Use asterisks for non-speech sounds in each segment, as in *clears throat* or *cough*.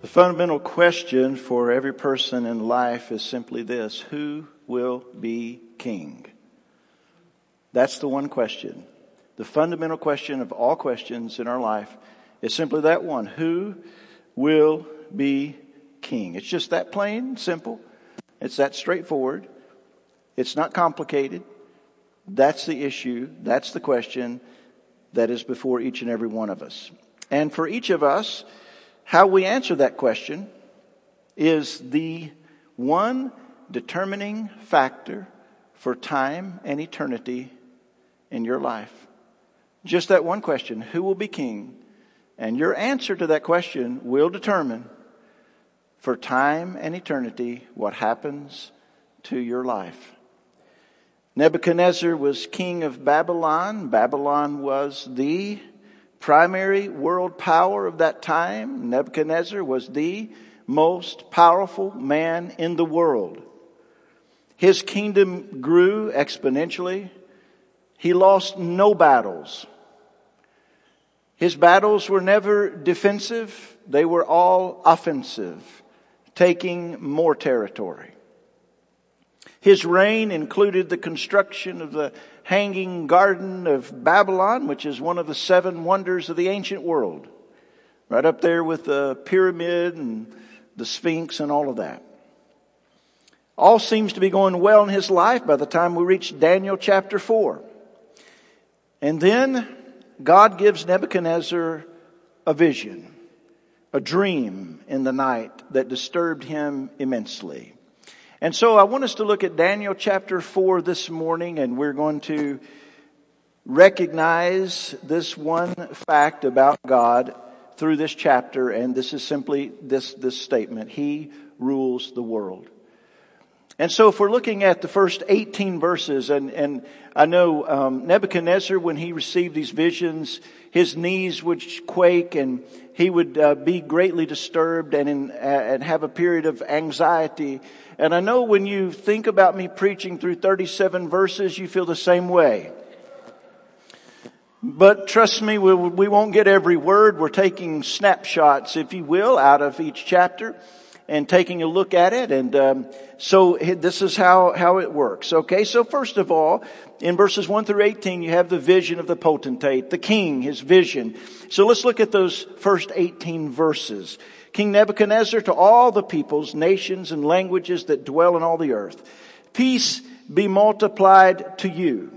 The fundamental question for every person in life is simply this Who will be king? That's the one question. The fundamental question of all questions in our life is simply that one Who will be king? It's just that plain, simple. It's that straightforward. It's not complicated. That's the issue. That's the question that is before each and every one of us. And for each of us, how we answer that question is the one determining factor for time and eternity in your life. Just that one question, who will be king? And your answer to that question will determine for time and eternity what happens to your life. Nebuchadnezzar was king of Babylon. Babylon was the primary world power of that time. Nebuchadnezzar was the most powerful man in the world. His kingdom grew exponentially. He lost no battles. His battles were never defensive. They were all offensive, taking more territory. His reign included the construction of the Hanging Garden of Babylon, which is one of the seven wonders of the ancient world. Right up there with the pyramid and the Sphinx and all of that. All seems to be going well in his life by the time we reach Daniel chapter 4. And then God gives Nebuchadnezzar a vision, a dream in the night that disturbed him immensely. And so I want us to look at Daniel chapter 4 this morning and we're going to recognize this one fact about God through this chapter and this is simply this, this statement. He rules the world. And so if we're looking at the first 18 verses and, and I know um, Nebuchadnezzar when he received these visions, his knees would quake and he would uh, be greatly disturbed and, in, uh, and have a period of anxiety and I know when you think about me preaching through 37 verses, you feel the same way. But trust me, we, we won't get every word. We're taking snapshots, if you will, out of each chapter and taking a look at it. And um, so this is how how it works. Okay, so first of all, in verses one through eighteen, you have the vision of the potentate, the king, his vision. So let's look at those first eighteen verses. King Nebuchadnezzar to all the peoples, nations, and languages that dwell in all the earth. Peace be multiplied to you.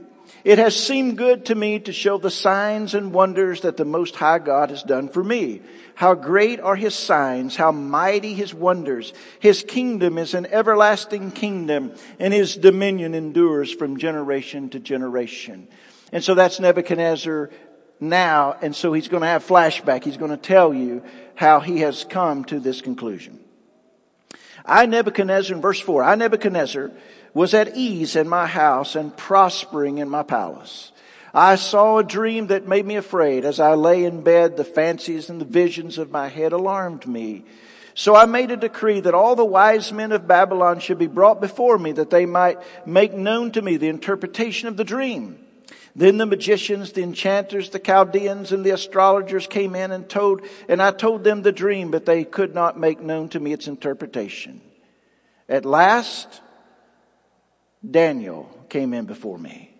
It has seemed good to me to show the signs and wonders that the Most High God has done for me. How great are His signs, how mighty His wonders. His kingdom is an everlasting kingdom and His dominion endures from generation to generation. And so that's Nebuchadnezzar now, and so he's going to have flashback. He's going to tell you how he has come to this conclusion. I, Nebuchadnezzar, in verse 4, I, Nebuchadnezzar, was at ease in my house and prospering in my palace. I saw a dream that made me afraid. As I lay in bed, the fancies and the visions of my head alarmed me. So I made a decree that all the wise men of Babylon should be brought before me that they might make known to me the interpretation of the dream. Then the magicians, the enchanters, the Chaldeans, and the astrologers came in and told, and I told them the dream, but they could not make known to me its interpretation. At last, Daniel came in before me.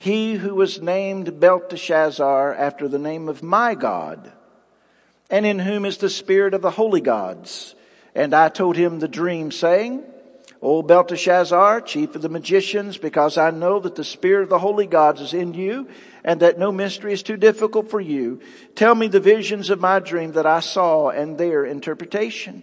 He who was named Belteshazzar after the name of my God, and in whom is the spirit of the holy gods. And I told him the dream saying, O Belteshazzar, chief of the magicians, because I know that the spirit of the holy gods is in you and that no mystery is too difficult for you. Tell me the visions of my dream that I saw and their interpretation.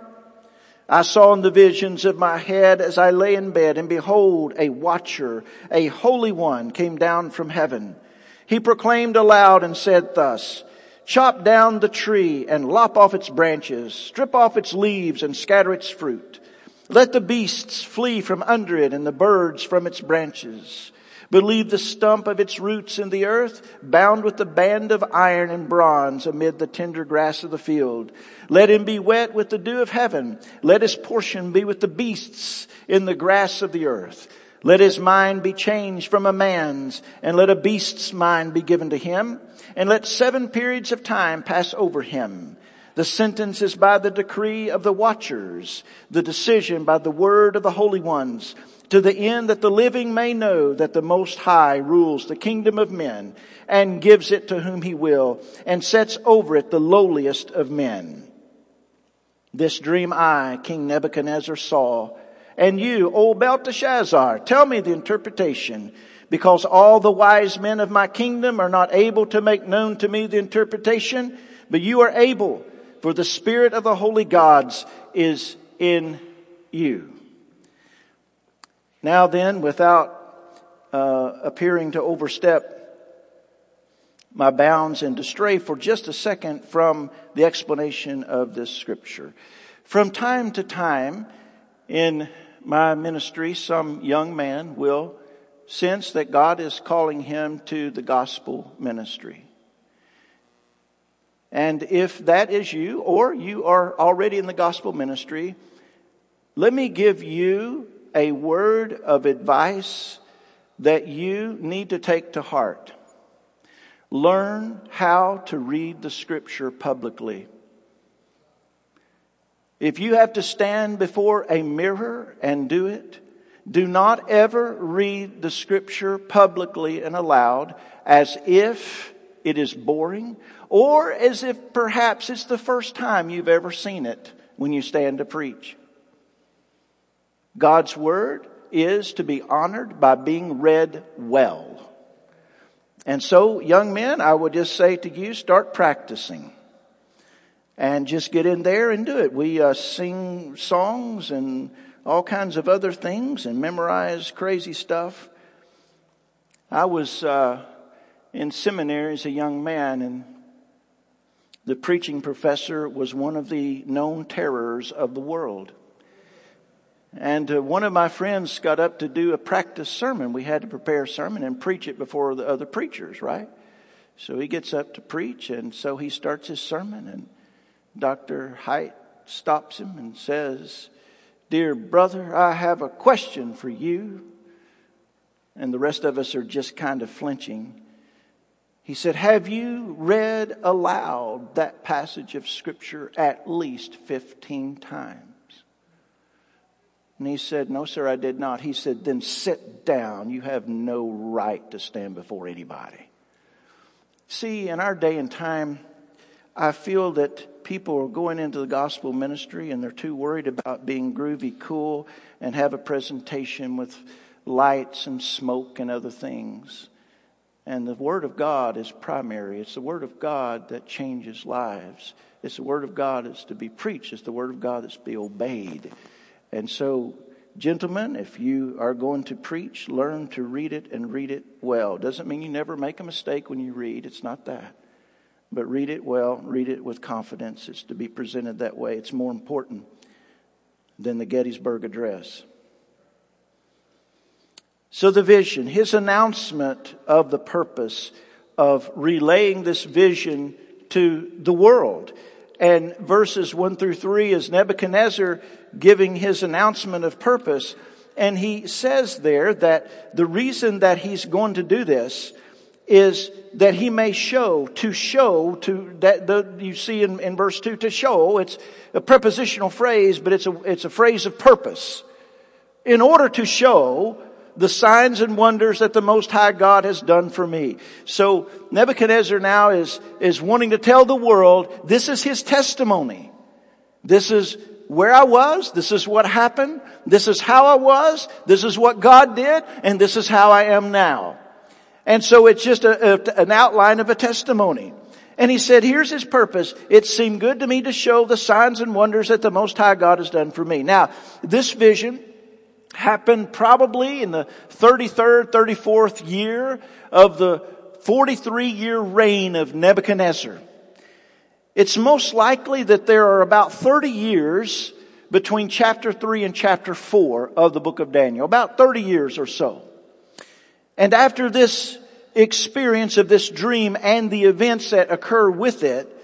I saw in the visions of my head as I lay in bed and behold a watcher, a holy one came down from heaven. He proclaimed aloud and said thus, Chop down the tree and lop off its branches, strip off its leaves and scatter its fruit. Let the beasts flee from under it and the birds from its branches. But leave the stump of its roots in the earth, bound with the band of iron and bronze amid the tender grass of the field. Let him be wet with the dew of heaven. Let his portion be with the beasts in the grass of the earth. Let his mind be changed from a man's, and let a beast's mind be given to him, and let seven periods of time pass over him. The sentence is by the decree of the watchers, the decision by the word of the holy ones, to the end that the living may know that the Most High rules the kingdom of men, and gives it to whom he will, and sets over it the lowliest of men. This dream I, King Nebuchadnezzar, saw, and you, O Belteshazzar, tell me the interpretation, because all the wise men of my kingdom are not able to make known to me the interpretation, but you are able, for the spirit of the holy gods is in you. Now then, without uh, appearing to overstep my bounds and to stray for just a second from the explanation of this scripture. From time to time in my ministry, some young man will sense that God is calling him to the gospel ministry. And if that is you, or you are already in the gospel ministry, let me give you a word of advice that you need to take to heart. Learn how to read the scripture publicly. If you have to stand before a mirror and do it, do not ever read the scripture publicly and aloud as if it is boring or as if perhaps it's the first time you've ever seen it when you stand to preach. God's word is to be honored by being read well. And so, young men, I would just say to you, start practicing and just get in there and do it. We uh, sing songs and all kinds of other things and memorize crazy stuff. I was uh, in seminary as a young man, and the preaching professor was one of the known terrors of the world. And uh, one of my friends got up to do a practice sermon. We had to prepare a sermon and preach it before the other preachers, right? So he gets up to preach, and so he starts his sermon, and Dr. Height stops him and says, Dear brother, I have a question for you. And the rest of us are just kind of flinching. He said, Have you read aloud that passage of Scripture at least 15 times? And he said, No, sir, I did not. He said, Then sit down. You have no right to stand before anybody. See, in our day and time, I feel that people are going into the gospel ministry and they're too worried about being groovy cool and have a presentation with lights and smoke and other things. And the Word of God is primary. It's the Word of God that changes lives. It's the Word of God that's to be preached. It's the Word of God that's to be obeyed. And so, gentlemen, if you are going to preach, learn to read it and read it well. Doesn't mean you never make a mistake when you read. It's not that. But read it well, read it with confidence. It's to be presented that way. It's more important than the Gettysburg Address. So the vision, his announcement of the purpose of relaying this vision to the world. And verses one through three is Nebuchadnezzar giving his announcement of purpose. And he says there that the reason that he's going to do this is that he may show, to show, to, that the, you see in, in verse 2, to show, it's a prepositional phrase, but it's a, it's a phrase of purpose. In order to show the signs and wonders that the Most High God has done for me. So Nebuchadnezzar now is, is wanting to tell the world, this is his testimony. This is where I was. This is what happened. This is how I was. This is what God did. And this is how I am now. And so it's just a, a, an outline of a testimony. And he said, here's his purpose. It seemed good to me to show the signs and wonders that the Most High God has done for me. Now, this vision happened probably in the 33rd, 34th year of the 43 year reign of Nebuchadnezzar. it's most likely that there are about 30 years between chapter 3 and chapter 4 of the book of Daniel. About 30 years or so. And after this experience of this dream and the events that occur with it,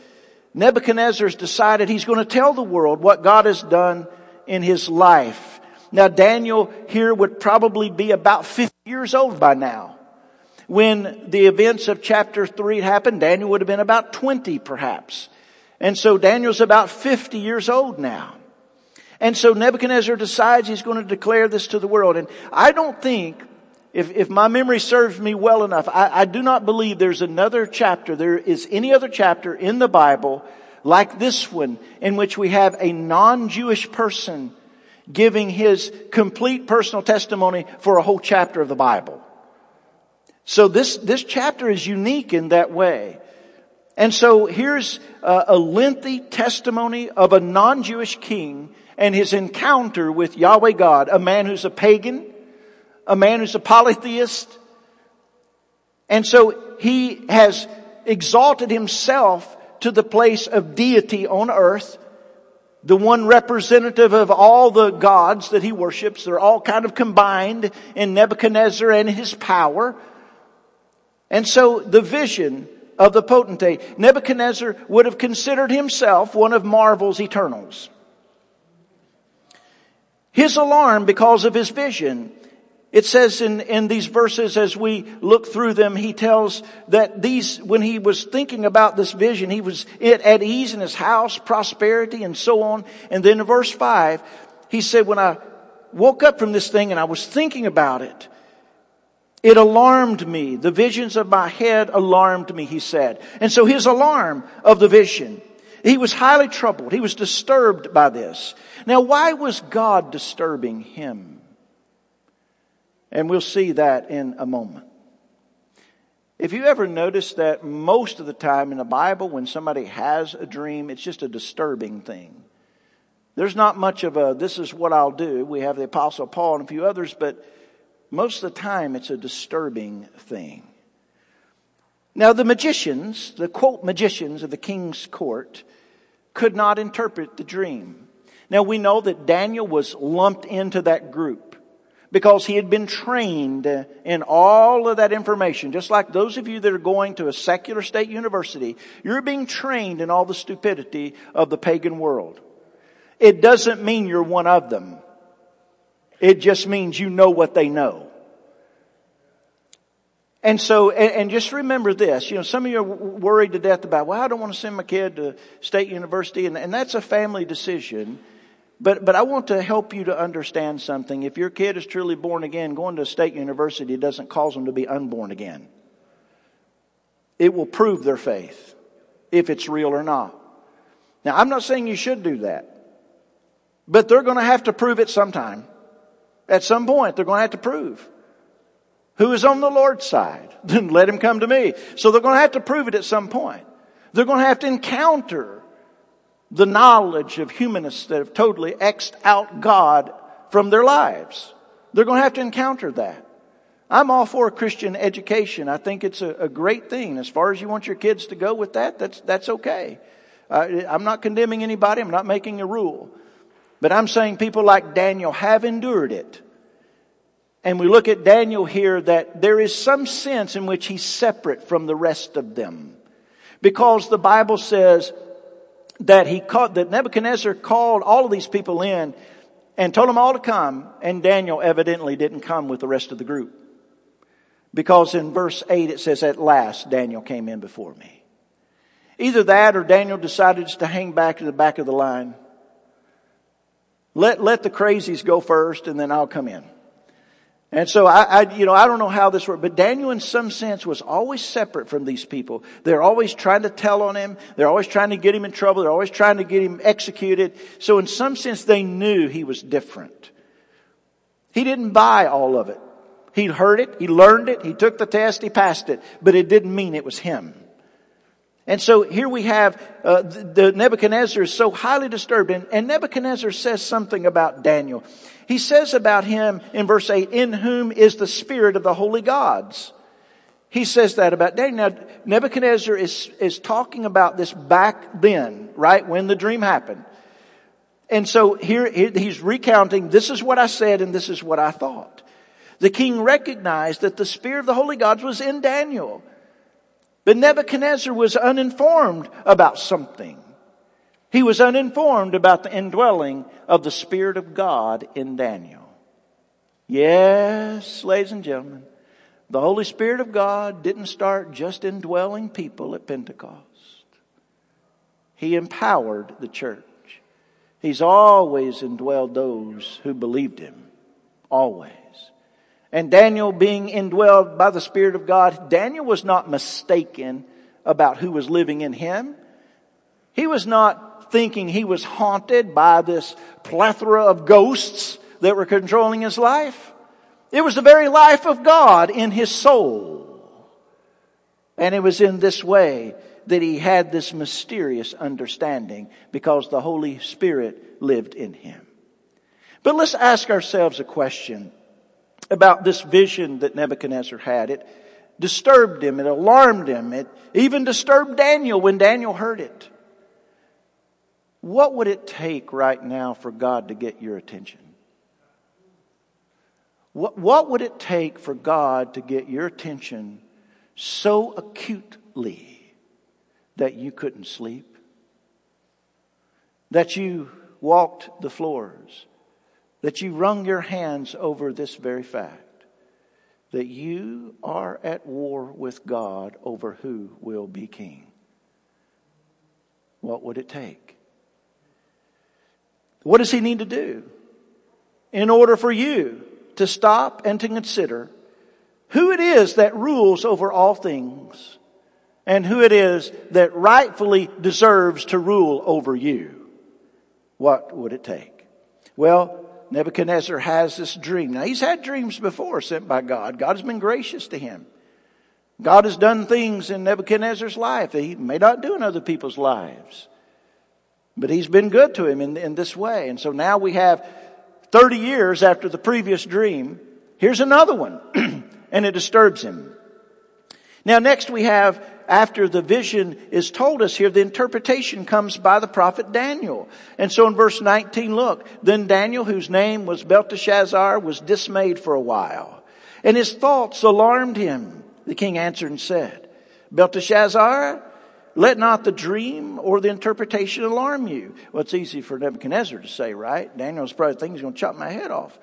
Nebuchadnezzar's decided he's going to tell the world what God has done in his life. Now Daniel here would probably be about 50 years old by now. When the events of chapter 3 happened, Daniel would have been about 20 perhaps. And so Daniel's about 50 years old now. And so Nebuchadnezzar decides he's going to declare this to the world. And I don't think, if, if my memory serves me well enough, I, I do not believe there's another chapter, there is any other chapter in the Bible like this one in which we have a non-Jewish person giving his complete personal testimony for a whole chapter of the Bible. So this, this chapter is unique in that way. And so here's a, a lengthy testimony of a non-Jewish king and his encounter with Yahweh God, a man who's a pagan, a man who's a polytheist. And so he has exalted himself to the place of deity on earth, the one representative of all the gods that he worships. They're all kind of combined in Nebuchadnezzar and his power. And so the vision of the potentate, Nebuchadnezzar would have considered himself one of Marvel's eternals. His alarm because of his vision. It says in, in these verses as we look through them, he tells that these, when he was thinking about this vision, he was at ease in his house, prosperity and so on. And then in verse five, he said, when I woke up from this thing and I was thinking about it, it alarmed me. The visions of my head alarmed me, he said. And so his alarm of the vision, he was highly troubled. He was disturbed by this. Now, why was God disturbing him? And we'll see that in a moment. If you ever notice that most of the time in the Bible, when somebody has a dream, it's just a disturbing thing. There's not much of a, this is what I'll do. We have the Apostle Paul and a few others, but most of the time it's a disturbing thing. Now the magicians, the quote magicians of the king's court, could not interpret the dream. Now we know that Daniel was lumped into that group because he had been trained in all of that information. Just like those of you that are going to a secular state university, you're being trained in all the stupidity of the pagan world. It doesn't mean you're one of them. It just means you know what they know. And so, and, just remember this, you know, some of you are worried to death about, well, I don't want to send my kid to state university, and, and that's a family decision. But, but I want to help you to understand something. If your kid is truly born again, going to a state university doesn't cause them to be unborn again. It will prove their faith, if it's real or not. Now, I'm not saying you should do that. But they're going to have to prove it sometime. At some point, they're going to have to prove. Who is on the Lord's side? Then *laughs* let him come to me. So they're going to have to prove it at some point. They're going to have to encounter the knowledge of humanists that have totally X'd out God from their lives. They're going to have to encounter that. I'm all for Christian education. I think it's a, a great thing. As far as you want your kids to go with that, that's, that's okay. Uh, I'm not condemning anybody. I'm not making a rule. But I'm saying people like Daniel have endured it. And we look at Daniel here that there is some sense in which he's separate from the rest of them. Because the Bible says that he called, that Nebuchadnezzar called all of these people in and told them all to come, and Daniel evidently didn't come with the rest of the group. Because in verse 8 it says, at last Daniel came in before me. Either that or Daniel decided to hang back to the back of the line. Let, let the crazies go first and then I'll come in. And so I, I, you know, I don't know how this worked, but Daniel in some sense was always separate from these people. They're always trying to tell on him. They're always trying to get him in trouble. They're always trying to get him executed. So in some sense they knew he was different. He didn't buy all of it. He heard it. He learned it. He took the test. He passed it. But it didn't mean it was him. And so here we have uh, the, the Nebuchadnezzar is so highly disturbed, and, and Nebuchadnezzar says something about Daniel. He says about him in verse 8, in whom is the spirit of the holy gods. He says that about Daniel. Now, Nebuchadnezzar is, is talking about this back then, right? When the dream happened. And so here he's recounting, this is what I said and this is what I thought. The king recognized that the spirit of the holy gods was in Daniel. But Nebuchadnezzar was uninformed about something. He was uninformed about the indwelling of the Spirit of God in Daniel. Yes, ladies and gentlemen, the Holy Spirit of God didn't start just indwelling people at Pentecost. He empowered the church. He's always indwelled those who believed him. Always. And Daniel being indwelled by the Spirit of God, Daniel was not mistaken about who was living in him. He was not thinking he was haunted by this plethora of ghosts that were controlling his life. It was the very life of God in his soul. And it was in this way that he had this mysterious understanding because the Holy Spirit lived in him. But let's ask ourselves a question about this vision that Nebuchadnezzar had. It disturbed him. It alarmed him. It even disturbed Daniel when Daniel heard it. What would it take right now for God to get your attention? What, what would it take for God to get your attention so acutely that you couldn't sleep, that you walked the floors, that you wrung your hands over this very fact that you are at war with God over who will be king. What would it take? What does he need to do in order for you to stop and to consider who it is that rules over all things and who it is that rightfully deserves to rule over you. What would it take? Well, Nebuchadnezzar has this dream. Now he's had dreams before sent by God. God has been gracious to him. God has done things in Nebuchadnezzar's life that he may not do in other people's lives. But he's been good to him in, in this way. And so now we have 30 years after the previous dream. Here's another one. *clears throat* and it disturbs him. Now next we have after the vision is told us here, the interpretation comes by the prophet Daniel. And so in verse 19, look, then Daniel, whose name was Belteshazzar, was dismayed for a while. And his thoughts alarmed him. The king answered and said, Belteshazzar, let not the dream or the interpretation alarm you. Well, it's easy for Nebuchadnezzar to say, right? Daniel's probably thinking he's going to chop my head off.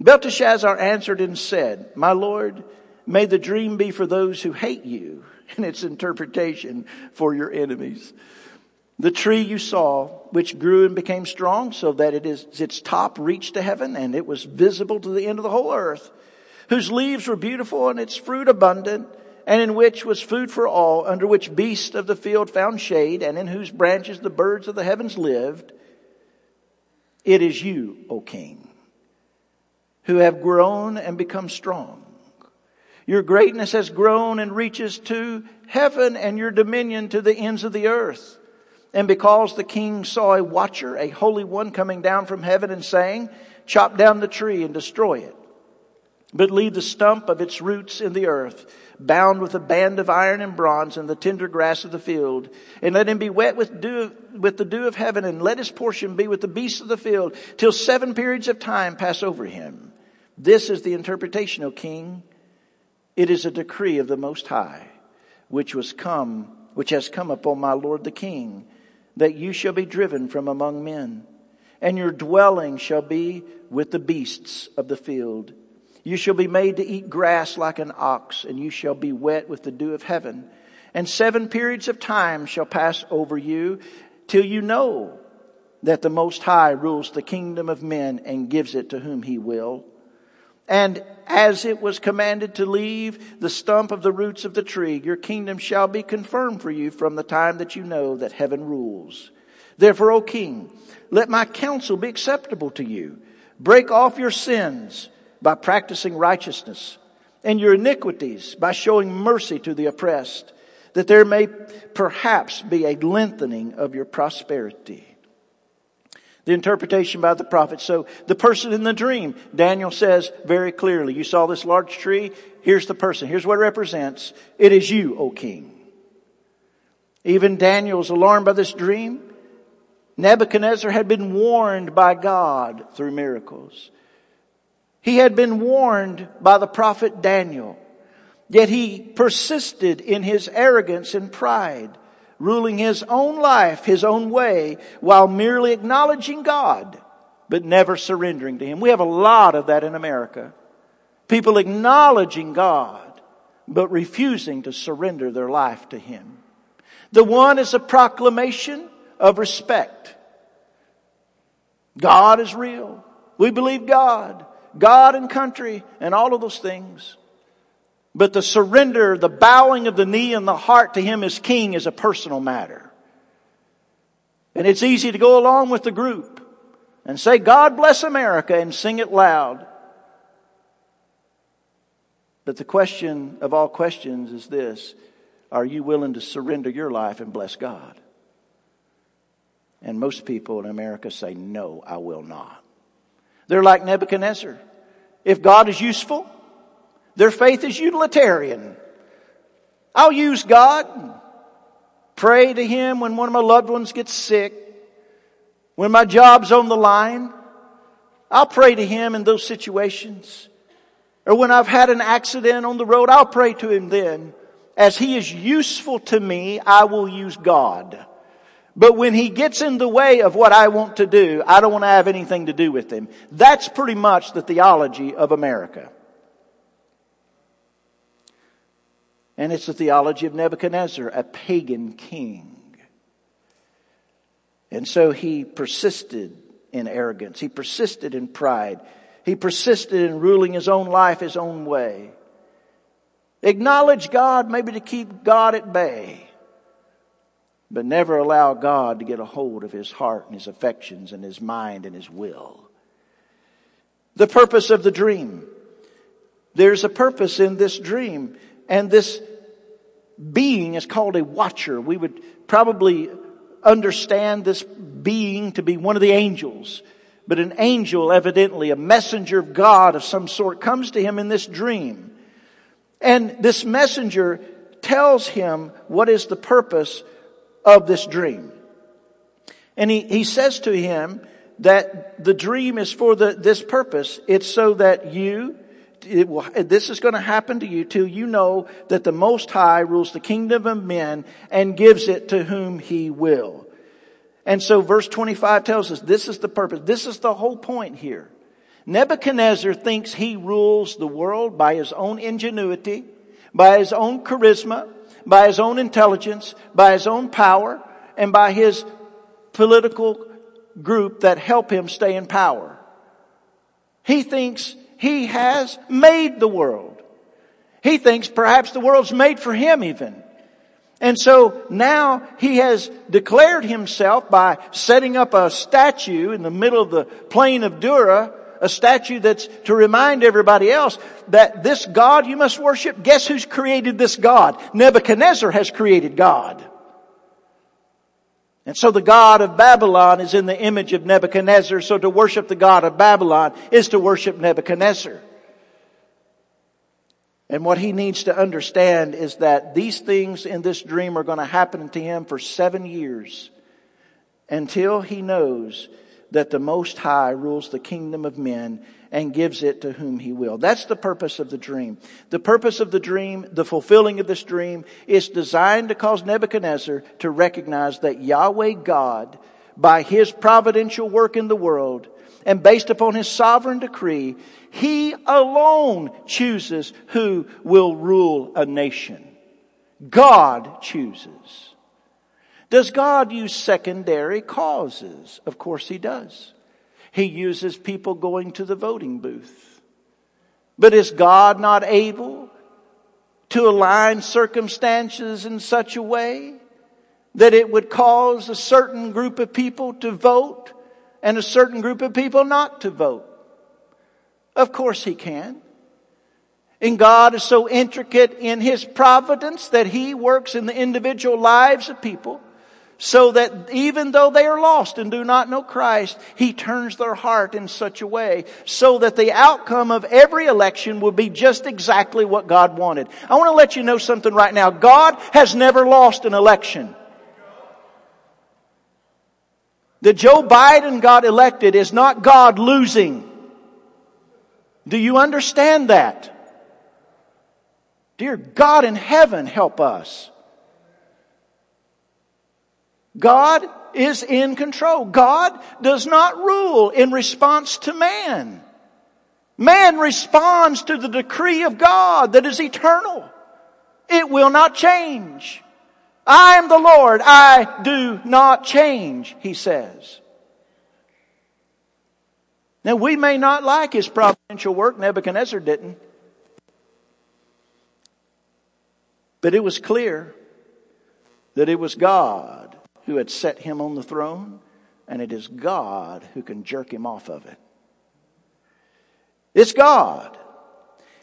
Belteshazzar answered and said, My Lord, may the dream be for those who hate you and its interpretation for your enemies. The tree you saw, which grew and became strong so that it is, its top reached to heaven and it was visible to the end of the whole earth, whose leaves were beautiful and its fruit abundant, and in which was food for all, under which beasts of the field found shade, and in whose branches the birds of the heavens lived. It is you, O king, who have grown and become strong your greatness has grown and reaches to heaven and your dominion to the ends of the earth. And because the king saw a watcher, a holy one coming down from heaven and saying, chop down the tree and destroy it, but leave the stump of its roots in the earth, bound with a band of iron and bronze and the tender grass of the field, and let him be wet with dew, with the dew of heaven, and let his portion be with the beasts of the field, till seven periods of time pass over him. This is the interpretation, O king. It is a decree of the Most High, which was come, which has come upon my Lord the King, that you shall be driven from among men, and your dwelling shall be with the beasts of the field. You shall be made to eat grass like an ox, and you shall be wet with the dew of heaven. And seven periods of time shall pass over you till you know that the Most High rules the kingdom of men and gives it to whom he will. And as it was commanded to leave the stump of the roots of the tree, your kingdom shall be confirmed for you from the time that you know that heaven rules. Therefore, O king, let my counsel be acceptable to you. Break off your sins by practicing righteousness and your iniquities by showing mercy to the oppressed, that there may perhaps be a lengthening of your prosperity. The interpretation by the prophet. So the person in the dream, Daniel says very clearly, you saw this large tree, here's the person, here's what it represents. It is you, O king. Even Daniel's alarmed by this dream. Nebuchadnezzar had been warned by God through miracles. He had been warned by the prophet Daniel. Yet he persisted in his arrogance and pride, ruling his own life his own way while merely acknowledging God, but never surrendering to him. We have a lot of that in America. People acknowledging God, but refusing to surrender their life to him. The one is a proclamation of respect. God is real. We believe God. God and country and all of those things. But the surrender, the bowing of the knee and the heart to Him as King is a personal matter. And it's easy to go along with the group and say, God bless America and sing it loud. But the question of all questions is this. Are you willing to surrender your life and bless God? And most people in America say, no, I will not. They're like Nebuchadnezzar. If God is useful, their faith is utilitarian. I'll use God, pray to Him when one of my loved ones gets sick, when my job's on the line. I'll pray to Him in those situations. Or when I've had an accident on the road, I'll pray to Him then. As He is useful to me, I will use God. But when he gets in the way of what I want to do, I don't want to have anything to do with him. That's pretty much the theology of America. And it's the theology of Nebuchadnezzar, a pagan king. And so he persisted in arrogance. He persisted in pride. He persisted in ruling his own life his own way. Acknowledge God maybe to keep God at bay but never allow God to get a hold of his heart and his affections and his mind and his will. The purpose of the dream. There's a purpose in this dream and this being is called a watcher. We would probably understand this being to be one of the angels. But an angel, evidently a messenger of God of some sort, comes to him in this dream. And this messenger tells him what is the purpose of this dream. And he, he says to him that the dream is for the, this purpose. It's so that you, it will, this is going to happen to you till you know that the Most High rules the kingdom of men and gives it to whom He will. And so verse 25 tells us this is the purpose. This is the whole point here. Nebuchadnezzar thinks he rules the world by his own ingenuity, by his own charisma, by his own intelligence, by his own power, and by his political group that help him stay in power. He thinks he has made the world. He thinks perhaps the world's made for him even. And so now he has declared himself by setting up a statue in the middle of the plain of Dura a statue that's to remind everybody else that this God you must worship, guess who's created this God? Nebuchadnezzar has created God. And so the God of Babylon is in the image of Nebuchadnezzar, so to worship the God of Babylon is to worship Nebuchadnezzar. And what he needs to understand is that these things in this dream are going to happen to him for seven years until he knows that the Most High rules the kingdom of men and gives it to whom he will. That's the purpose of the dream. The purpose of the dream, the fulfilling of this dream, is designed to cause Nebuchadnezzar to recognize that Yahweh God, by his providential work in the world, and based upon his sovereign decree, he alone chooses who will rule a nation. God chooses. Does God use secondary causes? Of course he does. He uses people going to the voting booth. But is God not able to align circumstances in such a way that it would cause a certain group of people to vote and a certain group of people not to vote? Of course he can. And God is so intricate in His providence that He works in the individual lives of people so that even though they are lost and do not know Christ, He turns their heart in such a way so that the outcome of every election will be just exactly what God wanted. I want to let you know something right now. God has never lost an election. That Joe Biden got elected is not God losing. Do you understand that? Dear God in heaven, help us. God is in control. God does not rule in response to man. Man responds to the decree of God that is eternal. It will not change. I am the Lord. I do not change, he says. Now we may not like his providential work. Nebuchadnezzar didn't. But it was clear that it was God who had set him on the throne, and it is God who can jerk him off of it. It's God.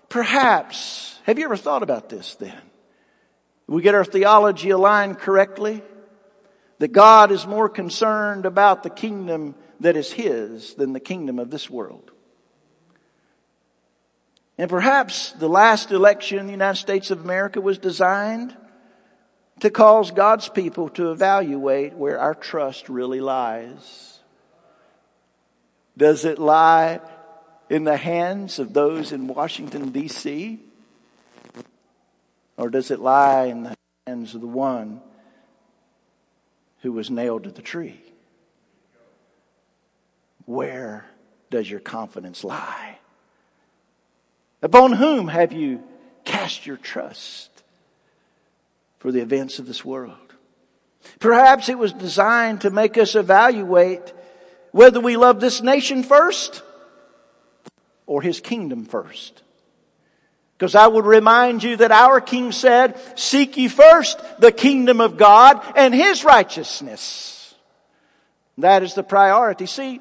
Perhaps, have you ever thought about this then? We get our theology aligned correctly? That God is more concerned about the kingdom that is His than the kingdom of this world. And perhaps the last election in the United States of America was designed to cause God's people to evaluate where our trust really lies. Does it lie in the hands of those in Washington, D.C.? Or does it lie in the hands of the one who was nailed to the tree? Where does your confidence lie? Upon whom have you cast your trust for the events of this world? Perhaps it was designed to make us evaluate whether we love this nation first or his kingdom first. Because I would remind you that our King said, seek ye first the kingdom of God and his righteousness. That is the priority. See,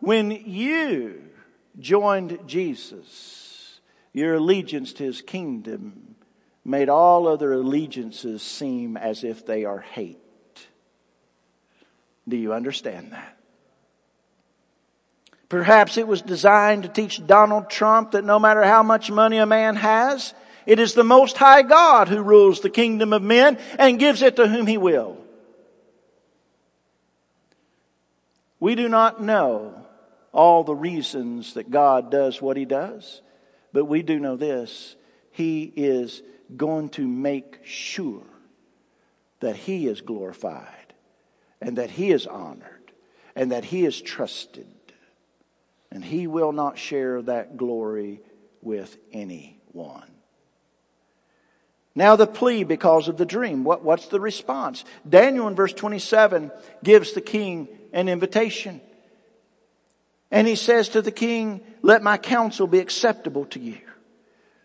when you joined Jesus, your allegiance to his kingdom made all other allegiances seem as if they are hate. Do you understand that? Perhaps it was designed to teach Donald Trump that no matter how much money a man has, it is the Most High God who rules the kingdom of men and gives it to whom he will. We do not know all the reasons that God does what he does. But we do know this He is going to make sure that He is glorified and that He is honored and that He is trusted. And He will not share that glory with anyone. Now the plea because of the dream. What, what's the response? Daniel in verse 27 gives the king an invitation. And he says to the king, let my counsel be acceptable to you.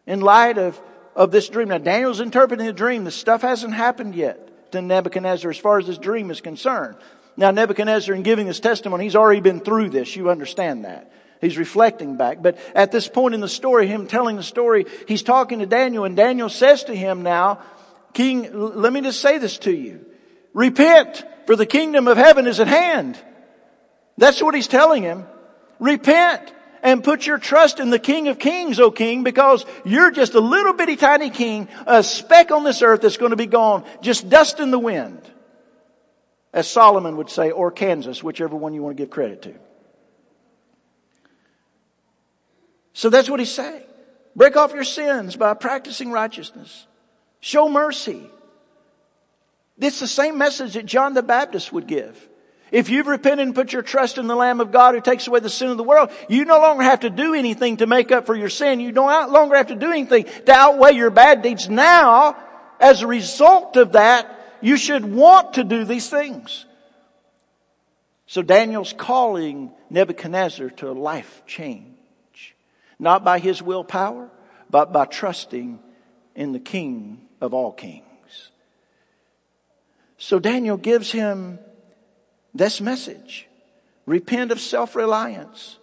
In light of, of this dream. Now Daniel's interpreting the dream. The stuff hasn't happened yet to Nebuchadnezzar as far as this dream is concerned. Now Nebuchadnezzar in giving his testimony, he's already been through this. You understand that. He's reflecting back. But at this point in the story, him telling the story, he's talking to Daniel and Daniel says to him now, King, let me just say this to you. Repent, for the kingdom of heaven is at hand. That's what he's telling him. Repent and put your trust in the King of Kings, O King, because you're just a little bitty tiny king, a speck on this earth that's going to be gone, just dust in the wind. As Solomon would say, or Kansas, whichever one you want to give credit to. So that's what he's saying. Break off your sins by practicing righteousness. Show mercy. It's the same message that John the Baptist would give. If you've repented and put your trust in the Lamb of God who takes away the sin of the world, you no longer have to do anything to make up for your sin. You no longer have to do anything to outweigh your bad deeds. Now, as a result of that, you should want to do these things. So Daniel's calling Nebuchadnezzar to a life change. Not by his willpower, but by trusting in the King of all kings. So Daniel gives him this message. Repent of self-reliance.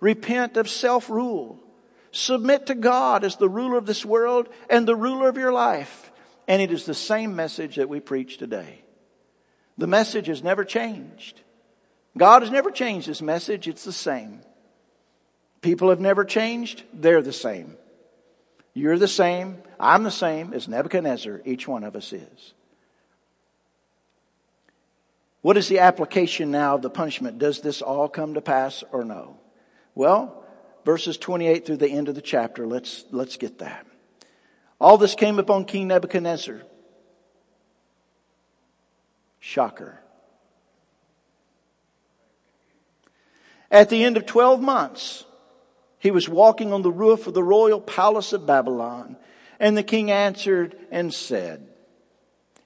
Repent of self-rule. Submit to God as the ruler of this world and the ruler of your life. And it is the same message that we preach today. The message has never changed. God has never changed his message. It's the same. People have never changed. They're the same. You're the same. I'm the same as Nebuchadnezzar. Each one of us is. What is the application now of the punishment? Does this all come to pass or no? Well, verses 28 through the end of the chapter, let's, let's get that. All this came upon King Nebuchadnezzar. Shocker. At the end of 12 months, he was walking on the roof of the royal palace of Babylon, and the king answered and said,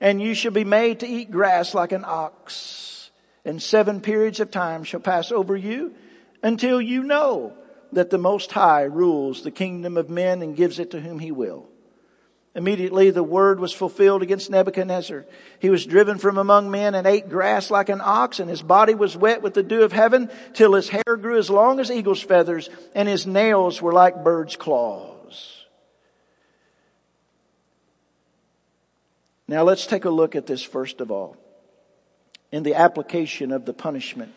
And you shall be made to eat grass like an ox. And seven periods of time shall pass over you until you know that the Most High rules the kingdom of men and gives it to whom he will. Immediately the word was fulfilled against Nebuchadnezzar. He was driven from among men and ate grass like an ox, and his body was wet with the dew of heaven, till his hair grew as long as eagle's feathers, and his nails were like bird's claws. Now let's take a look at this first of all, in the application of the punishment.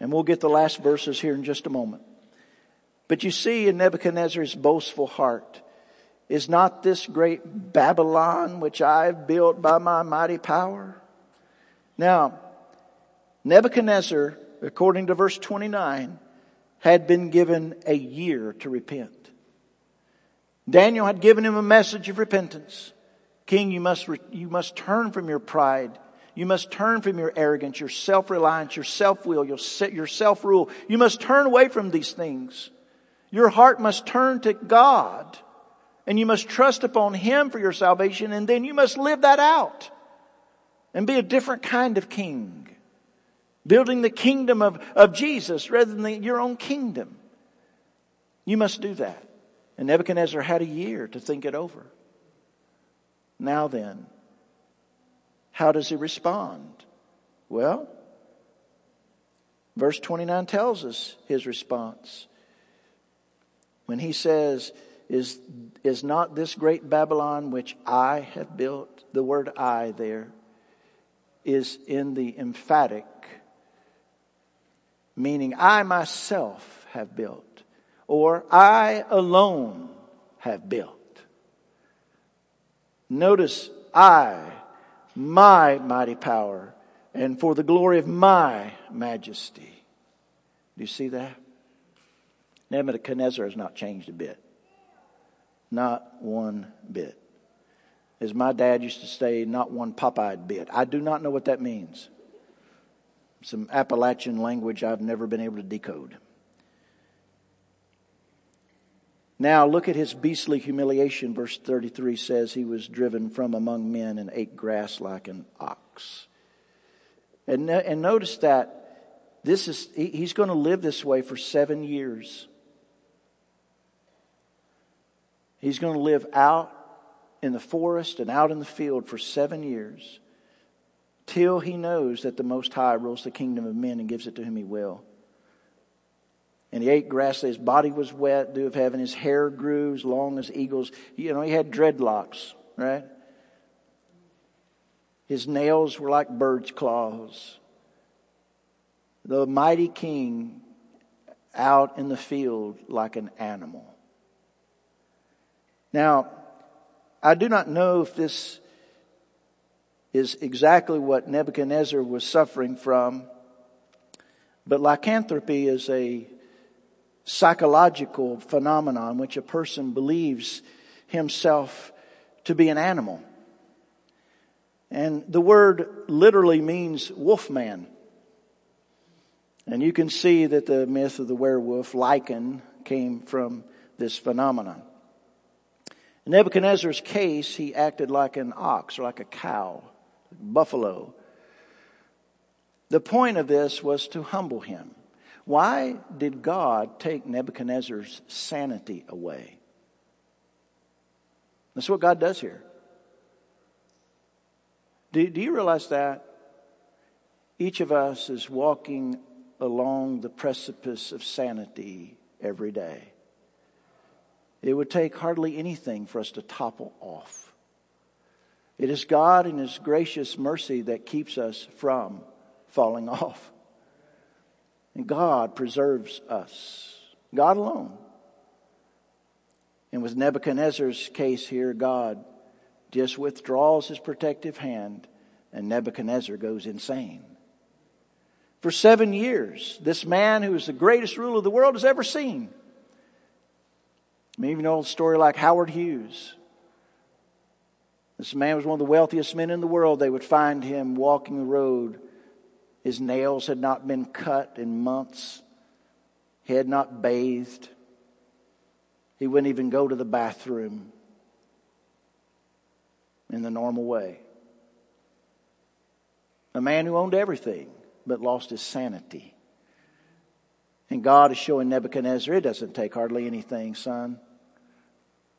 And we'll get the last verses here in just a moment. But you see in Nebuchadnezzar's boastful heart, is not this great Babylon which I've built by my mighty power? Now, Nebuchadnezzar, according to verse 29, had been given a year to repent. Daniel had given him a message of repentance. King, you must, you must turn from your pride. You must turn from your arrogance, your self-reliance, your self-will, your, your self-rule. You must turn away from these things. Your heart must turn to God. And you must trust upon Him for your salvation and then you must live that out and be a different kind of king. Building the kingdom of, of Jesus rather than the, your own kingdom. You must do that. And Nebuchadnezzar had a year to think it over. Now then, how does he respond? Well, verse 29 tells us his response. When he says, is, is not this great Babylon which I have built? The word I there is in the emphatic, meaning I myself have built, or I alone have built. Notice I, my mighty power, and for the glory of my majesty. Do you see that? Nebuchadnezzar has not changed a bit. Not one bit. As my dad used to say, not one pop-eyed bit. I do not know what that means. Some Appalachian language I've never been able to decode. Now look at his beastly humiliation. Verse 33 says he was driven from among men and ate grass like an ox. And, and notice that this is, he's going to live this way for seven years. He's going to live out in the forest and out in the field for seven years till he knows that the Most High rules the kingdom of men and gives it to whom he will. And he ate grass, his body was wet, dew of heaven, his hair grew as long as eagles. You know, he had dreadlocks, right? His nails were like bird's claws. The mighty king out in the field like an animal. Now, I do not know if this is exactly what Nebuchadnezzar was suffering from, but lycanthropy is a psychological phenomenon in which a person believes himself to be an animal. And the word literally means wolfman. And you can see that the myth of the werewolf, lycan, came from this phenomenon. In Nebuchadnezzar's case, he acted like an ox or like a cow, buffalo. The point of this was to humble him. Why did God take Nebuchadnezzar's sanity away? That's what God does here. Do, do you realize that? Each of us is walking along the precipice of sanity every day. It would take hardly anything for us to topple off. It is God in His gracious mercy that keeps us from falling *laughs* off. And God preserves us. God alone. And with Nebuchadnezzar's case here, God just withdraws his protective hand and Nebuchadnezzar goes insane. For seven years, this man who is the greatest ruler the world has ever seen. Maybe you know a story like Howard Hughes. This man was one of the wealthiest men in the world. They would find him walking the road. His nails had not been cut in months. He had not bathed. He wouldn't even go to the bathroom in the normal way. A man who owned everything but lost his sanity. And God is showing Nebuchadnezzar, it doesn't take hardly anything, son.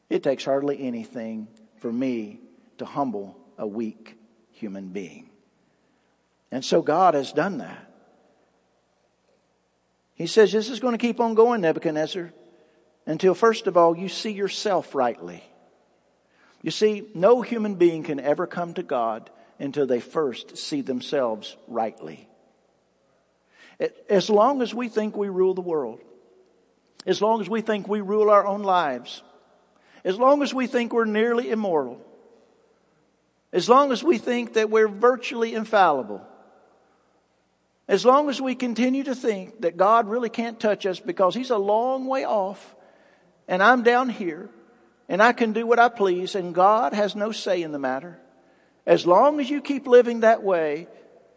It takes hardly anything for me to humble a weak human being. And so God has done that. He says, This is going to keep on going, Nebuchadnezzar, until first of all you see yourself rightly. You see, no human being can ever come to God until they first see themselves rightly. As long as we think we rule the world, as long as we think we rule our own lives, as long as we think we're nearly immortal, as long as we think that we're virtually infallible, as long as we continue to think that God really can't touch us because He's a long way off and I'm down here and I can do what I please and God has no say in the matter, as long as you keep living that way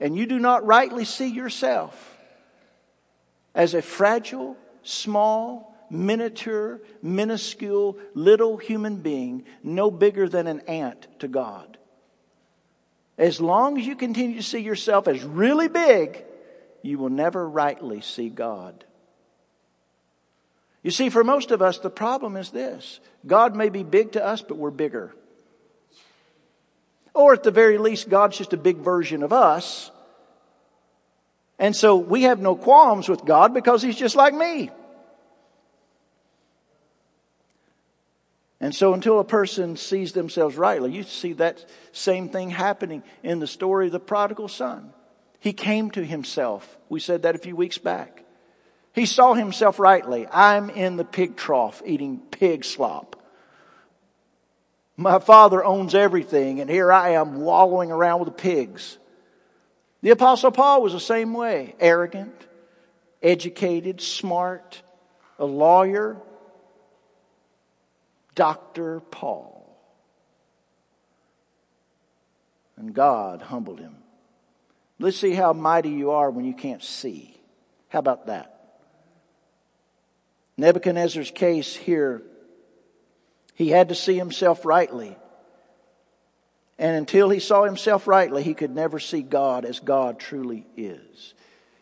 and you do not rightly see yourself as a fragile, small, miniature, minuscule, little human being, no bigger than an ant to God. As long as you continue to see yourself as really big, you will never rightly see God. You see, for most of us, the problem is this God may be big to us, but we're bigger. Or at the very least, God's just a big version of us. And so we have no qualms with God because He's just like me. And so until a person sees themselves rightly, you see that same thing happening in the story of the prodigal son. He came to himself. We said that a few weeks back. He saw himself rightly. I'm in the pig trough eating pig slop. My father owns everything and here I am wallowing around with the pigs. The apostle Paul was the same way. Arrogant, educated, smart, a lawyer, Dr. Paul. And God humbled him. Let's see how mighty you are when you can't see. How about that? Nebuchadnezzar's case here, he had to see himself rightly. And until he saw himself rightly, he could never see God as God truly is.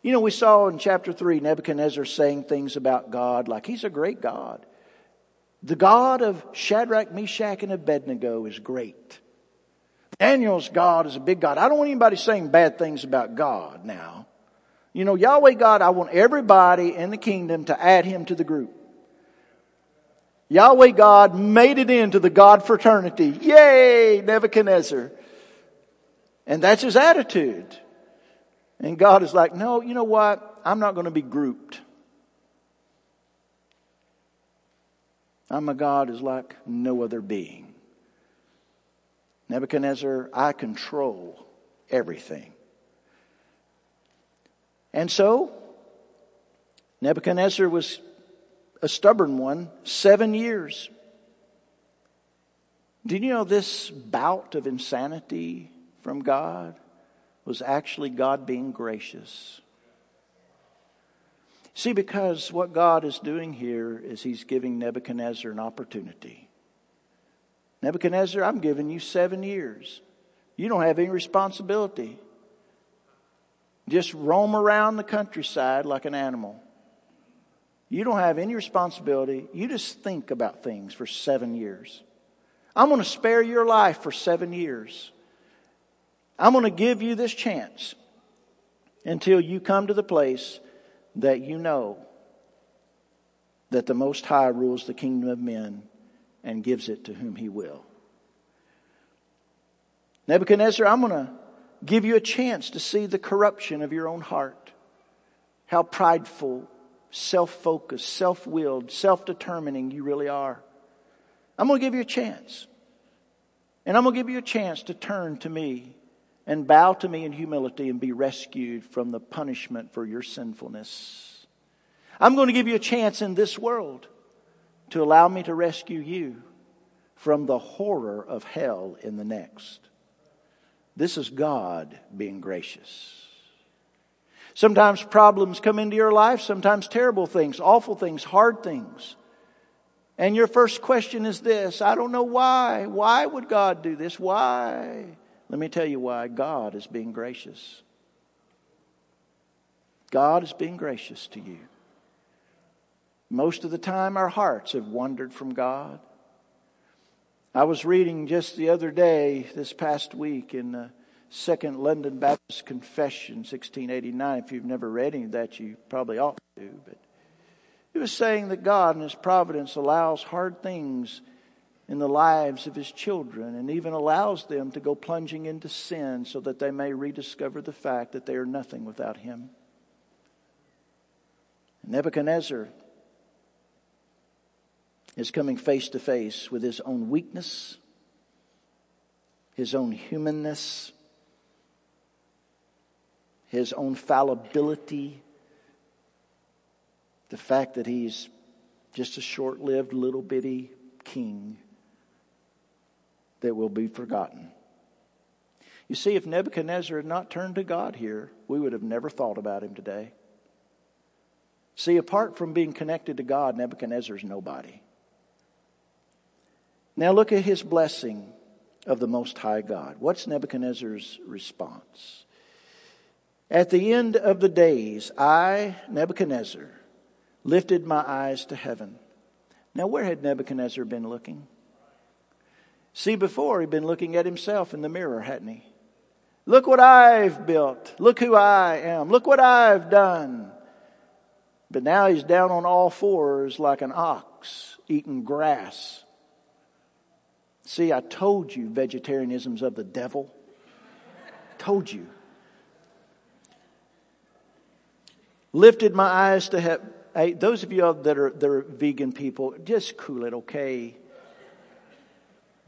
You know, we saw in chapter 3 Nebuchadnezzar saying things about God like he's a great God. The God of Shadrach, Meshach, and Abednego is great. Daniel's God is a big God. I don't want anybody saying bad things about God now. You know, Yahweh God, I want everybody in the kingdom to add him to the group. Yahweh God made it into the God fraternity. Yay, Nebuchadnezzar. And that's his attitude. And God is like, no, you know what? I'm not going to be grouped. I'm a God is like no other being. Nebuchadnezzar, I control everything. And so, Nebuchadnezzar was a stubborn one, seven years. Did you know this bout of insanity from God was actually God being gracious? See, because what God is doing here is He's giving Nebuchadnezzar an opportunity. Nebuchadnezzar, I'm giving you seven years. You don't have any responsibility. just roam around the countryside like an animal. You don't have any responsibility. You just think about things for seven years. I'm going to spare your life for seven years. I'm going to give you this chance until you come to the place that you know that the Most High rules the kingdom of men and gives it to whom he will. Nebuchadnezzar, I'm going to give you a chance to see the corruption of your own heart. How prideful, self focused, self willed, self determining you really are. I'm going to give you a chance. And I'm going to give you a chance to turn to me and bow to me in humility and be rescued from the punishment for your sinfulness. I'm going to give you a chance in this world to allow me to rescue you from the horror of hell in the next. This is God being gracious. Sometimes problems come into your life, sometimes terrible things, awful things, hard things. And your first question is this I don't know why. Why would God do this? Why? Let me tell you why. God is being gracious. God is being gracious to you. Most of the time, our hearts have wandered from God. I was reading just the other day, this past week, in the Second London Baptist Confession, 1689. If you've never read any of that, you probably ought to. But it was saying that God, in His providence, allows hard things in the lives of His children and even allows them to go plunging into sin so that they may rediscover the fact that they are nothing without Him. Nebuchadnezzar is coming face to face with his own weakness, his own humanness, his own fallibility, the fact that he's just a short lived little bitty king that will be forgotten. You see, if Nebuchadnezzar had not turned to God here, we would have never thought about him today. See, apart from being connected to God, Nebuchadnezzar is nobody. Now look at his blessing of the Most High God. What's Nebuchadnezzar's response? At the end of the days, I, Nebuchadnezzar, lifted my eyes to heaven. Now, where had Nebuchadnezzar been looking? See, before he'd been looking at himself in the mirror, hadn't he? Look what I've built. Look who I am. Look what I've done. But now he's down on all fours like an ox eating grass. See, I told you vegetarianism's of the devil. told you. Lifted my eyes to heaven. Hey, those of you that are, that are vegan people, just cool it, okay?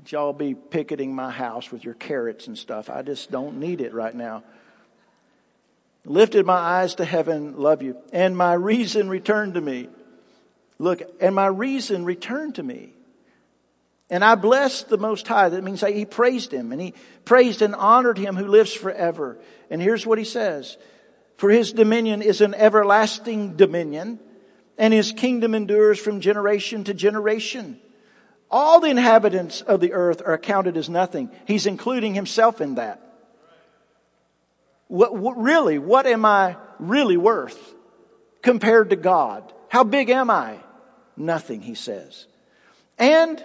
Y'all be picketing my house with your carrots and stuff. I just don't need it right now. Lifted my eyes to heaven, love you, and my reason returned to me. Look, and my reason returned to me. And I blessed the Most High. That means he praised him and he praised and honored him who lives forever. And here's what he says. For his dominion is an everlasting dominion and his kingdom endures from generation to generation. All the inhabitants of the earth are counted as nothing. He's including himself in that. What, what, really, what am I really worth compared to God? How big am I? Nothing, he says. And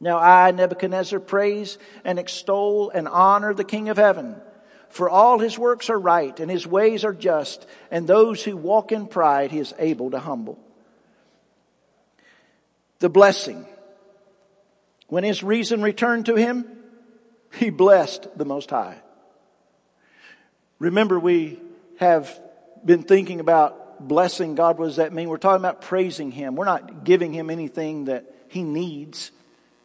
Now I, Nebuchadnezzar, praise and extol and honor the King of heaven. For all his works are right and his ways are just, and those who walk in pride he is able to humble. The blessing. When his reason returned to him, he blessed the Most High. Remember, we have been thinking about blessing God. What does that mean? We're talking about praising him. We're not giving him anything that he needs.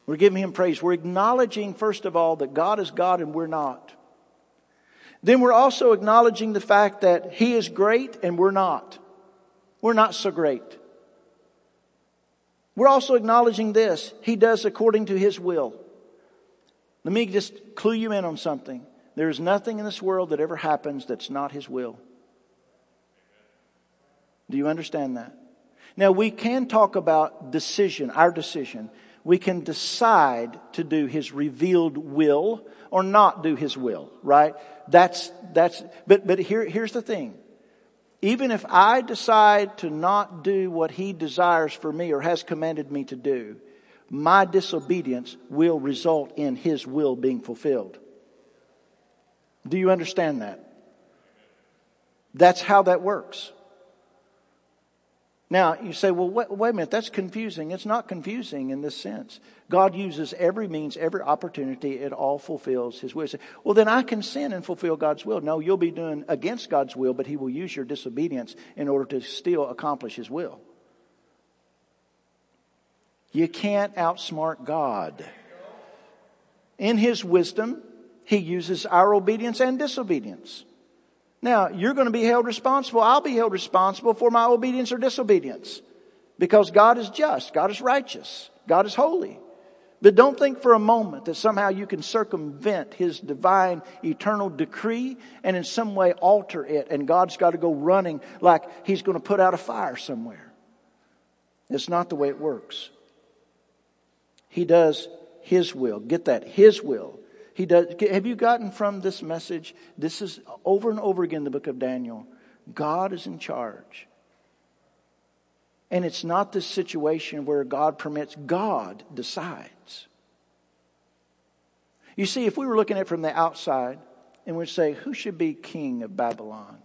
We're giving him praise. We're acknowledging, first of all, that God is God and we're not. Then we're also acknowledging the fact that he is great and we're not. we're not so great. We're also acknowledging this. He does according to His will. Let me just clue you in on something. There is nothing in this world that ever happens that's not His will. Do you understand that? Now we can talk about decision, our decision. We can decide to do His revealed will or not do His will, right? That's, that's, but, but here, here's the thing. Even if I decide to not do what He desires for me or has commanded me to do, my disobedience will result in His will being fulfilled. Do you understand that? That's how that works. Now, you say, well, wait, wait, a minute, that's confusing. It's not confusing in this sense. God uses every means, every opportunity, it all fulfills His will. Say, well, then I can sin and fulfill God's will. No, you'll be doing against God's will, but He will use your disobedience in order to still accomplish His will. You can't outsmart God. In His wisdom, He uses our obedience and disobedience. Now, you're going to be held responsible. I'll be held responsible for my obedience or disobedience. Because God is just. God is righteous. God is holy. But don't think for a moment that somehow you can circumvent His divine eternal decree and in some way alter it and God's got to go running like He's going to put out a fire somewhere. It's not the way it works. He does His will. Get that? His will. He does. Have you gotten from this message? This is over and over again the book of Daniel. God is in charge. And it's not this situation where God permits, God decides. You see, if we were looking at it from the outside and we'd say, who should be king of Babylon?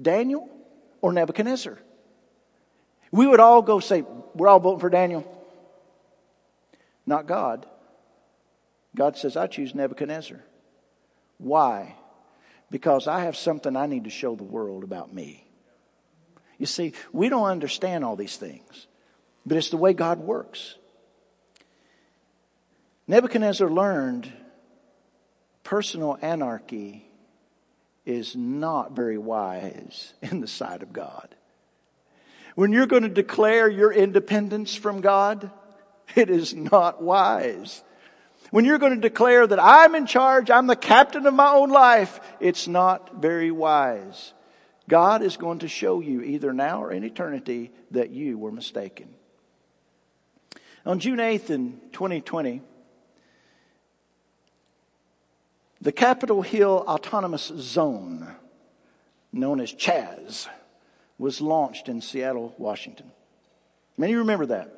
Daniel or Nebuchadnezzar? We would all go say, we're all voting for Daniel. Not God. God says, I choose Nebuchadnezzar. Why? Because I have something I need to show the world about me. You see, we don't understand all these things, but it's the way God works. Nebuchadnezzar learned personal anarchy is not very wise in the sight of God. When you're going to declare your independence from God, it is not wise. When you're going to declare that I'm in charge, I'm the captain of my own life, it's not very wise. God is going to show you either now or in eternity that you were mistaken. On June 8th in 2020, the Capitol Hill Autonomous Zone, known as CHAZ, was launched in Seattle, Washington. Many remember that.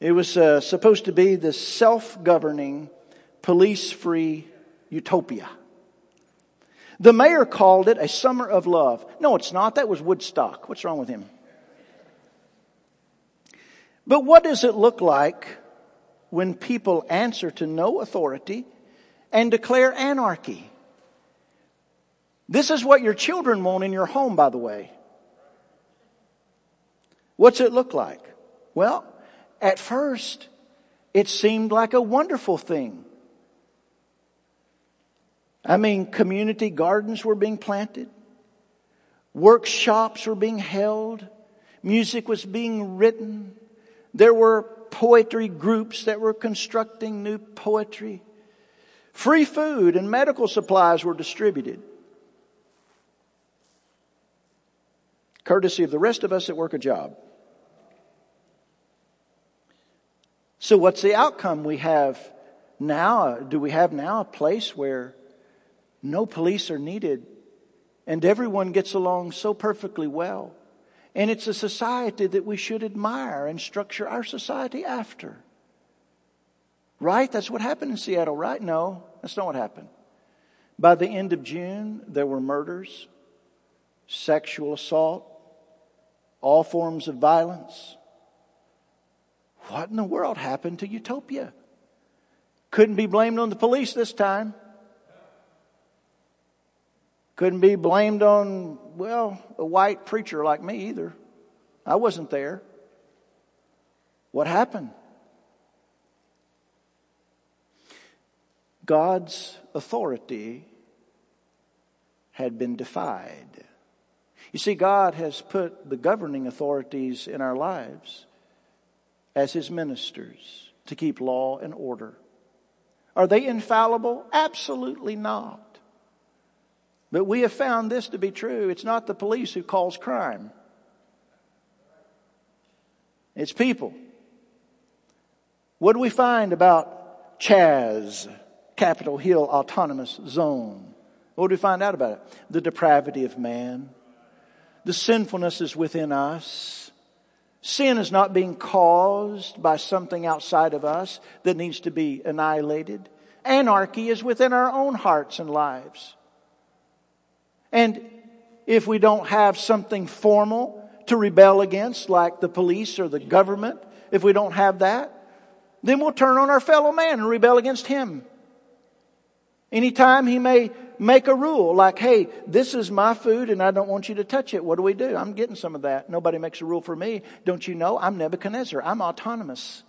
It was uh, supposed to be the self governing, police free utopia. The mayor called it a summer of love. No, it's not. That was Woodstock. What's wrong with him? But what does it look like when people answer to no authority and declare anarchy? This is what your children want in your home, by the way. What's it look like? Well, at first, it seemed like a wonderful thing. I mean, community gardens were being planted. Workshops were being held. Music was being written. There were poetry groups that were constructing new poetry. Free food and medical supplies were distributed. Courtesy of the rest of us that work a job. So what's the outcome? We have now, do we have now a place where no police are needed and everyone gets along so perfectly well? And it's a society that we should admire and structure our society after. Right? That's what happened in Seattle, right? No, that's not what happened. By the end of June, there were murders, sexual assault, all forms of violence. What in the world happened to utopia? Couldn't be blamed on the police this time. Couldn't be blamed on, well, a white preacher like me either. I wasn't there. What happened? God's authority had been defied. You see, God has put the governing authorities in our lives as His ministers to keep law and order. Are they infallible? Absolutely not. But we have found this to be true. It's not the police who cause crime. It's people. What do we find about Chaz, Capitol Hill Autonomous Zone? What do we find out about it? The depravity of man. The sinfulness is within us. Sin is not being caused by something outside of us that needs to be annihilated. Anarchy is within our own hearts and lives. And if we don't have something formal to rebel against, like the police or the government, if we don't have that, then we'll turn on our fellow man and rebel against him. Anytime he may make a rule like, hey, this is my food and I don't want you to touch it, what do we do? I'm getting some of that. Nobody makes a rule for me. Don't you know? I'm Nebuchadnezzar. I'm autonomous.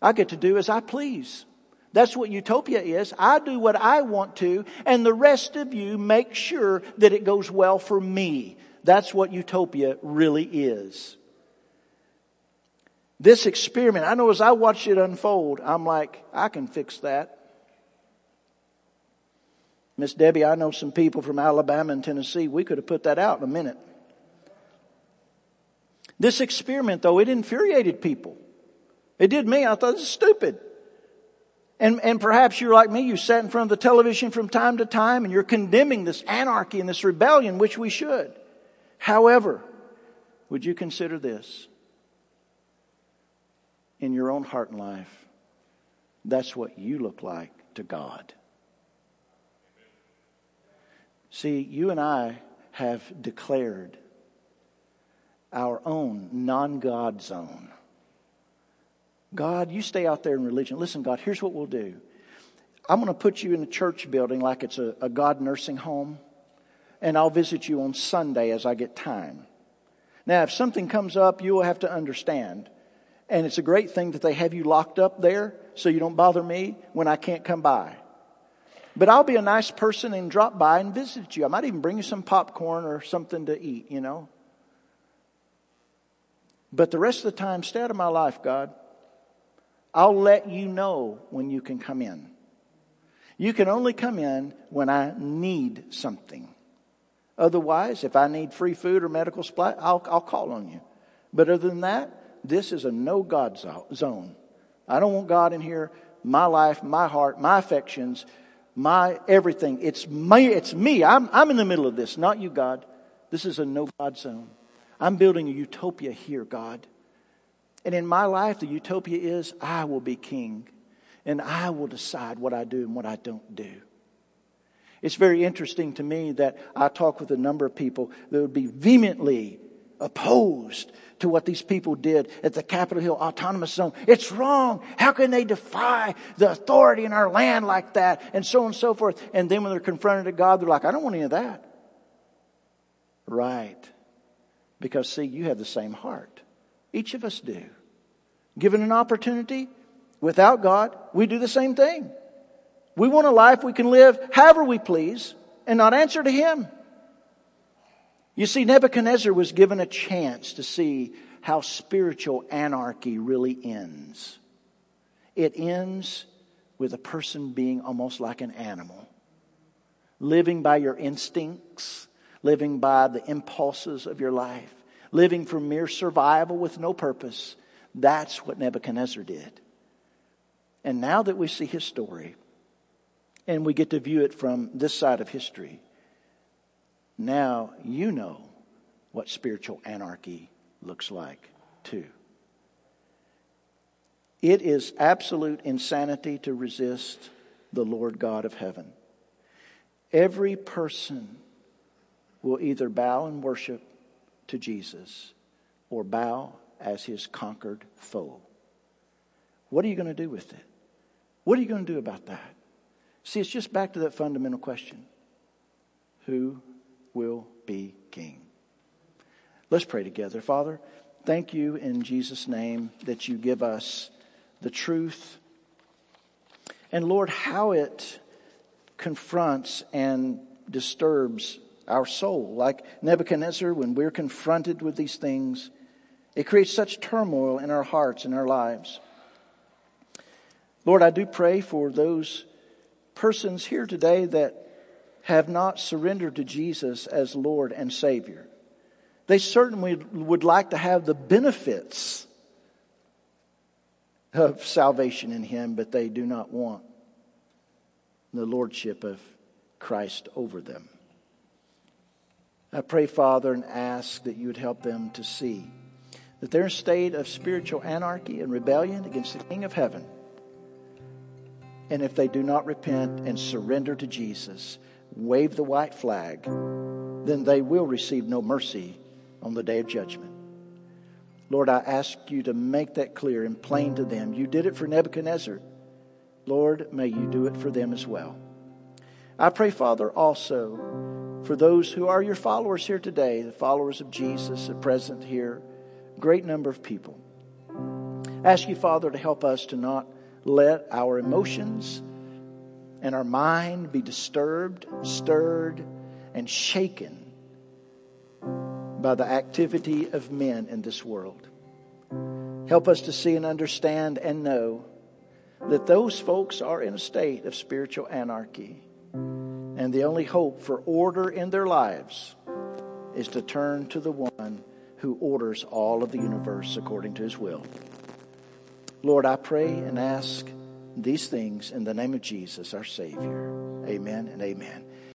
I get to do as I please. That's what utopia is. I do what I want to, and the rest of you make sure that it goes well for me. That's what utopia really is. This experiment, I know as I watched it unfold, I'm like, I can fix that. Miss Debbie, I know some people from Alabama and Tennessee. We could have put that out in a minute. This experiment, though, it infuriated people. It did me. I thought this is stupid. And, and perhaps you're like me, you sat in front of the television from time to time and you're condemning this anarchy and this rebellion, which we should. However, would you consider this? In your own heart and life, that's what you look like to God. See, you and I have declared our own non God zone. God, you stay out there in religion. Listen, God, here's what we'll do. I'm going to put you in a church building like it's a, a God nursing home, and I'll visit you on Sunday as I get time. Now, if something comes up, you will have to understand. And it's a great thing that they have you locked up there so you don't bother me when I can't come by. But I'll be a nice person and drop by and visit you. I might even bring you some popcorn or something to eat, you know. But the rest of the time, stay out of my life, God. I'll let you know when you can come in. You can only come in when I need something. Otherwise, if I need free food or medical supply, I'll, I'll call on you. But other than that, this is a no God zone. I don't want God in here, my life, my heart, my affections my everything. It's me. It's me. I'm, I'm in the middle of this, not you, God. This is a no God zone. I'm building a utopia here, God. And in my life, the utopia is I will be king and I will decide what I do and what I don't do. It's very interesting to me that I talk with a number of people that would be vehemently opposed to what these people did at the Capitol Hill Autonomous Zone. It's wrong. How can they defy the authority in our land like that? And so on and so forth. And then when they're confronted to God, they're like, I don't want any of that. Right. Because see, you have the same heart. Each of us do. Given an opportunity, without God, we do the same thing. We want a life we can live however we please and not answer to Him. You see, Nebuchadnezzar was given a chance to see how spiritual anarchy really ends. It ends with a person being almost like an animal, living by your instincts, living by the impulses of your life, living for mere survival with no purpose. That's what Nebuchadnezzar did. And now that we see his story, and we get to view it from this side of history, now you know what spiritual anarchy looks like, too. It is absolute insanity to resist the Lord God of heaven. Every person will either bow and worship to Jesus or bow as his conquered foe. What are you going to do with it? What are you going to do about that? See, it's just back to that fundamental question Who will be king. Let's pray together. Father, thank you in Jesus' name that you give us the truth. And Lord, how it confronts and disturbs our soul. Like Nebuchadnezzar, when we're confronted with these things, it creates such turmoil in our hearts and our lives. Lord, I do pray for those persons here today that have not surrendered to Jesus as Lord and Savior. They certainly would like to have the benefits of salvation in Him, but they do not want the Lordship of Christ over them. I pray, Father, and ask that you would help them to see that they're in a state of spiritual anarchy and rebellion against the King of Heaven. And if they do not repent and surrender to Jesus, wave the white flag, then they will receive no mercy on the day of judgment. Lord, I ask you to make that clear and plain to them. You did it for Nebuchadnezzar. Lord, may you do it for them as well. I pray, Father, also for those who are your followers here today, the followers of Jesus are present here, great number of people. I ask you, Father, to help us to not let our emotions and our mind be disturbed, stirred, and shaken by the activity of men in this world. Help us to see and understand and know that those folks are in a state of spiritual anarchy. And the only hope for order in their lives is to turn to the one who orders all of the universe according to his will. Lord, I pray and ask these things in the name of Jesus, our Savior. Amen and amen.